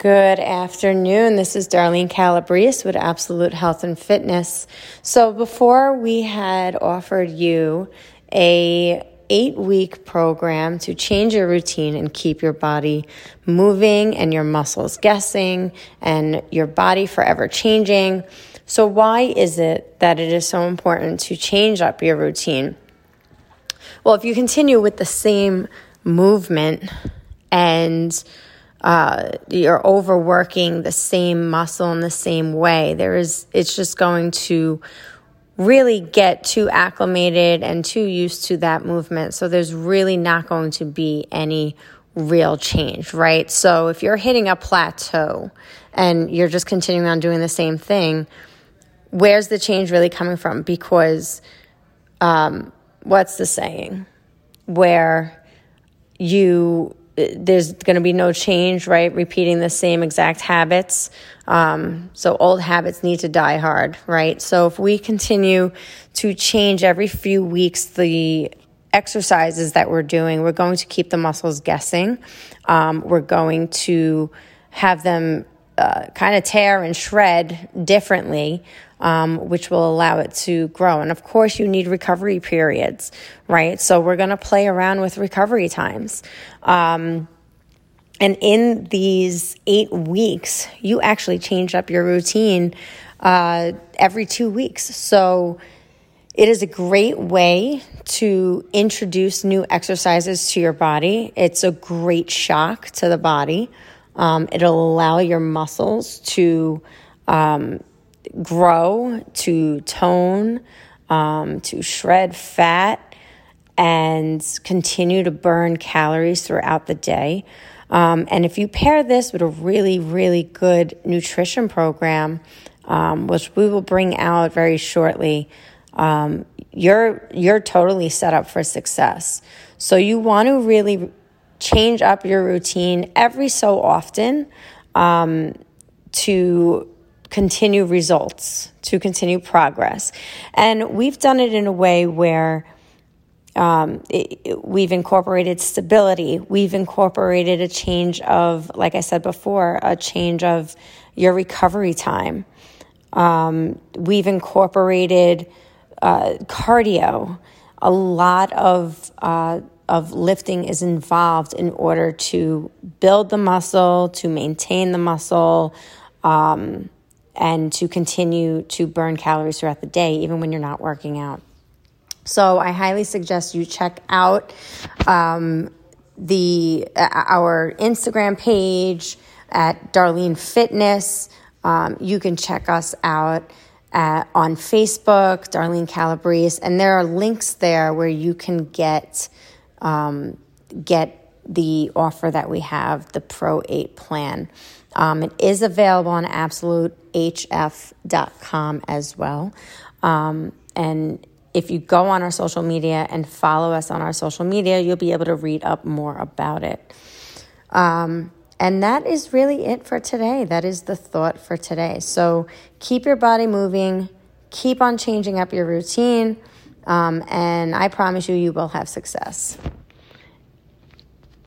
Good afternoon. This is Darlene Calabrese with Absolute Health and Fitness. So before we had offered you a 8-week program to change your routine and keep your body moving and your muscles guessing and your body forever changing. So why is it that it is so important to change up your routine? Well, if you continue with the same movement and uh, you're overworking the same muscle in the same way. There is, it's just going to really get too acclimated and too used to that movement. So there's really not going to be any real change, right? So if you're hitting a plateau and you're just continuing on doing the same thing, where's the change really coming from? Because, um, what's the saying? Where you there's going to be no change, right? Repeating the same exact habits. Um, so old habits need to die hard, right? So if we continue to change every few weeks the exercises that we're doing, we're going to keep the muscles guessing. Um, we're going to have them uh, kind of tear and shred differently, um, which will allow it to grow. And of course, you need recovery periods, right? So we're going to play around with recovery times. Um, and in these eight weeks, you actually change up your routine uh, every two weeks. So it is a great way to introduce new exercises to your body. It's a great shock to the body. Um, it'll allow your muscles to um, grow, to tone, um, to shred fat, and continue to burn calories throughout the day. Um, and if you pair this with a really, really good nutrition program, um, which we will bring out very shortly, um, you're you're totally set up for success. So you want to really change up your routine every so often um, to continue results, to continue progress. And we've done it in a way where um, it, it, we've incorporated stability. We've incorporated a change of, like I said before, a change of your recovery time. Um, we've incorporated uh, cardio. A lot of uh, of lifting is involved in order to build the muscle, to maintain the muscle, um, and to continue to burn calories throughout the day, even when you're not working out. So I highly suggest you check out um, the uh, our Instagram page at Darlene Fitness. Um, you can check us out at, on Facebook, Darlene Calabrese, and there are links there where you can get um, get the offer that we have, the Pro 8 plan. Um, it is available on absolutehf.com as well. Um, and if you go on our social media and follow us on our social media, you'll be able to read up more about it. Um, and that is really it for today. That is the thought for today. So keep your body moving, keep on changing up your routine, um, and I promise you, you will have success.